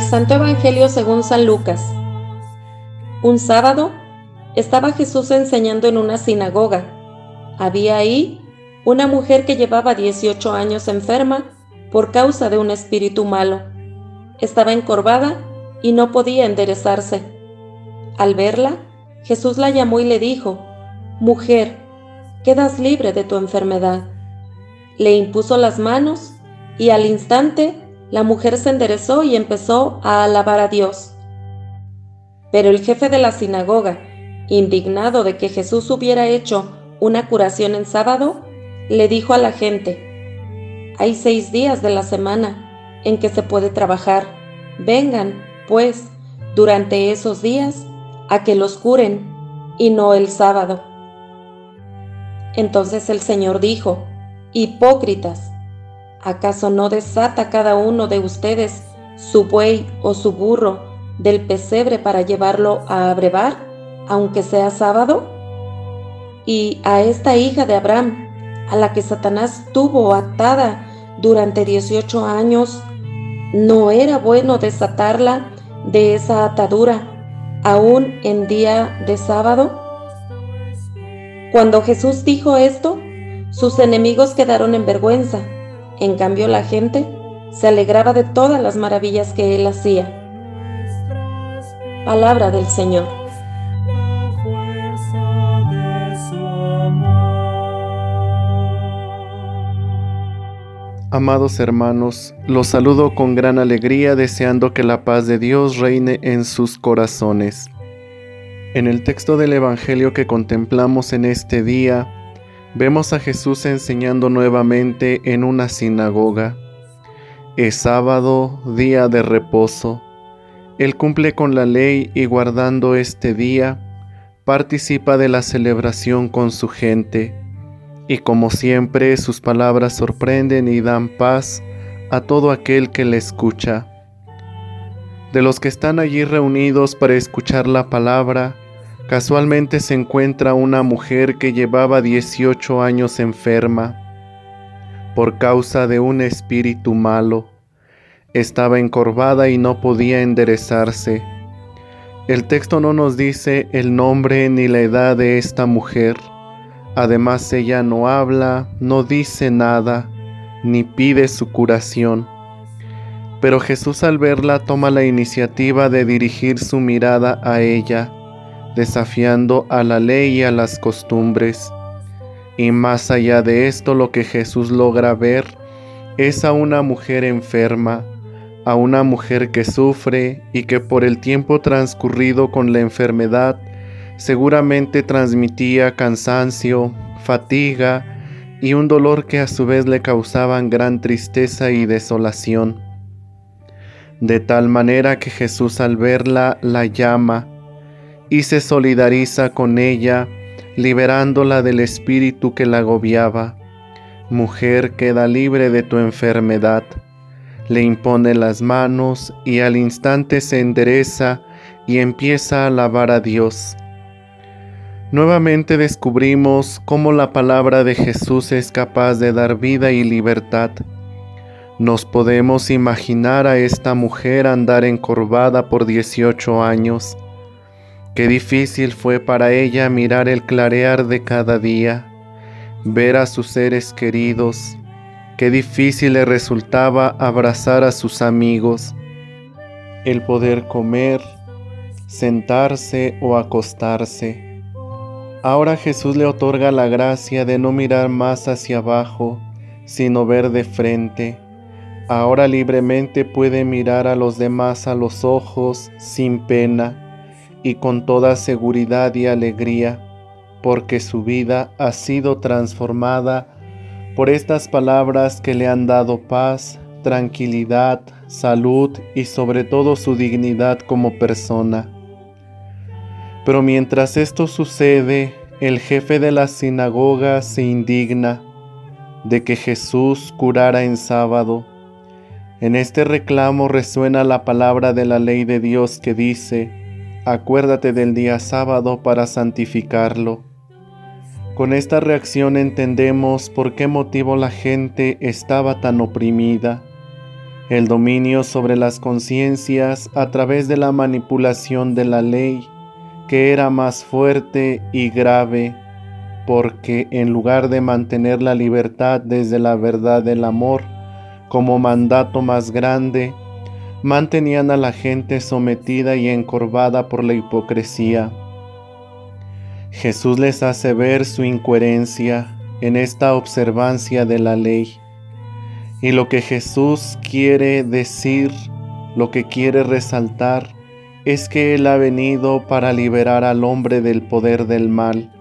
Santo Evangelio según San Lucas. Un sábado estaba Jesús enseñando en una sinagoga. Había ahí una mujer que llevaba 18 años enferma por causa de un espíritu malo. Estaba encorvada y no podía enderezarse. Al verla, Jesús la llamó y le dijo, Mujer, quedas libre de tu enfermedad. Le impuso las manos y al instante la mujer se enderezó y empezó a alabar a Dios. Pero el jefe de la sinagoga, indignado de que Jesús hubiera hecho una curación en sábado, le dijo a la gente, hay seis días de la semana en que se puede trabajar. Vengan, pues, durante esos días a que los curen y no el sábado. Entonces el Señor dijo, Hipócritas, ¿Acaso no desata cada uno de ustedes su buey o su burro del pesebre para llevarlo a abrevar, aunque sea sábado? Y a esta hija de Abraham, a la que Satanás tuvo atada durante 18 años, ¿no era bueno desatarla de esa atadura aún en día de sábado? Cuando Jesús dijo esto, sus enemigos quedaron en vergüenza en cambio la gente se alegraba de todas las maravillas que él hacía. Palabra del Señor. Amados hermanos, los saludo con gran alegría deseando que la paz de Dios reine en sus corazones. En el texto del Evangelio que contemplamos en este día, vemos a Jesús enseñando nuevamente en una sinagoga. Es sábado, día de reposo. Él cumple con la ley y guardando este día, participa de la celebración con su gente. Y como siempre, sus palabras sorprenden y dan paz a todo aquel que le escucha. De los que están allí reunidos para escuchar la palabra, Casualmente se encuentra una mujer que llevaba 18 años enferma por causa de un espíritu malo. Estaba encorvada y no podía enderezarse. El texto no nos dice el nombre ni la edad de esta mujer. Además ella no habla, no dice nada, ni pide su curación. Pero Jesús al verla toma la iniciativa de dirigir su mirada a ella desafiando a la ley y a las costumbres. Y más allá de esto, lo que Jesús logra ver es a una mujer enferma, a una mujer que sufre y que por el tiempo transcurrido con la enfermedad seguramente transmitía cansancio, fatiga y un dolor que a su vez le causaban gran tristeza y desolación. De tal manera que Jesús al verla la llama, y se solidariza con ella, liberándola del espíritu que la agobiaba. Mujer, queda libre de tu enfermedad. Le impone las manos y al instante se endereza y empieza a alabar a Dios. Nuevamente descubrimos cómo la palabra de Jesús es capaz de dar vida y libertad. Nos podemos imaginar a esta mujer andar encorvada por 18 años Qué difícil fue para ella mirar el clarear de cada día, ver a sus seres queridos. Qué difícil le resultaba abrazar a sus amigos, el poder comer, sentarse o acostarse. Ahora Jesús le otorga la gracia de no mirar más hacia abajo, sino ver de frente. Ahora libremente puede mirar a los demás a los ojos sin pena y con toda seguridad y alegría, porque su vida ha sido transformada por estas palabras que le han dado paz, tranquilidad, salud y sobre todo su dignidad como persona. Pero mientras esto sucede, el jefe de la sinagoga se indigna de que Jesús curara en sábado. En este reclamo resuena la palabra de la ley de Dios que dice, acuérdate del día sábado para santificarlo. Con esta reacción entendemos por qué motivo la gente estaba tan oprimida. el dominio sobre las conciencias a través de la manipulación de la ley, que era más fuerte y grave, porque en lugar de mantener la libertad desde la verdad del amor como mandato más grande, mantenían a la gente sometida y encorvada por la hipocresía. Jesús les hace ver su incoherencia en esta observancia de la ley y lo que Jesús quiere decir, lo que quiere resaltar, es que Él ha venido para liberar al hombre del poder del mal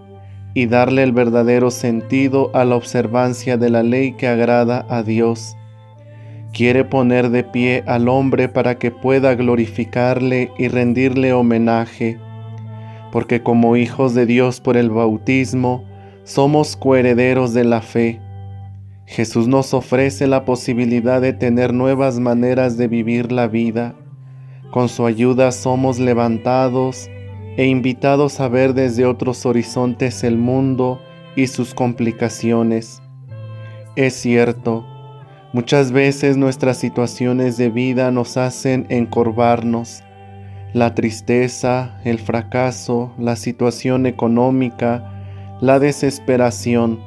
y darle el verdadero sentido a la observancia de la ley que agrada a Dios. Quiere poner de pie al hombre para que pueda glorificarle y rendirle homenaje, porque como hijos de Dios por el bautismo, somos coherederos de la fe Jesús nos ofrece la posibilidad de tener nuevas maneras de vivir la vida. Con su ayuda somos levantados e invitados a ver desde otros horizontes el mundo y sus complicaciones. Es cierto, muchas veces nuestras situaciones de vida nos hacen encorvarnos. La tristeza, el fracaso, la situación económica, la desesperación,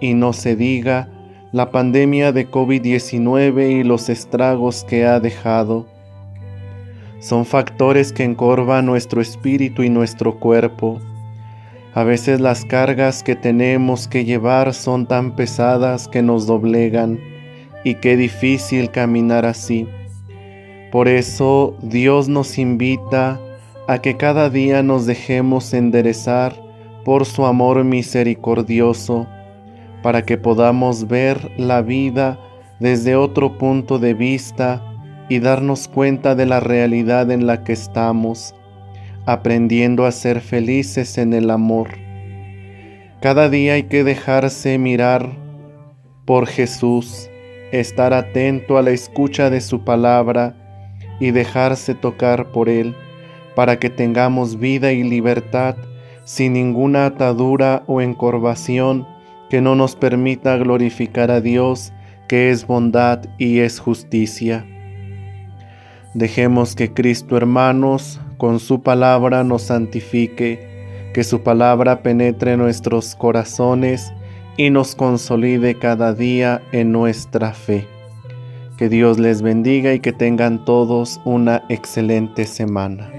y no se diga, la pandemia de COVID-19 y los estragos que ha dejado. Son factores que encorvan nuestro espíritu y nuestro cuerpo. A veces las cargas que tenemos que llevar son tan pesadas que nos doblegan y qué difícil caminar así. Por eso Dios nos invita a que cada día nos dejemos enderezar por su amor misericordioso para que podamos ver la vida desde otro punto de vista y darnos cuenta de la realidad en la que estamos, aprendiendo a ser felices en el amor. Cada día hay que dejarse mirar por Jesús, estar atento a la escucha de su palabra y dejarse tocar por Él, para que tengamos vida y libertad sin ninguna atadura o encorvación que no nos permita glorificar a Dios, que es bondad y es justicia. Dejemos que Cristo, hermanos, con su palabra nos santifique, que su palabra penetre nuestros corazones y nos consolide cada día en nuestra fe. Que Dios les bendiga y que tengan todos una excelente semana.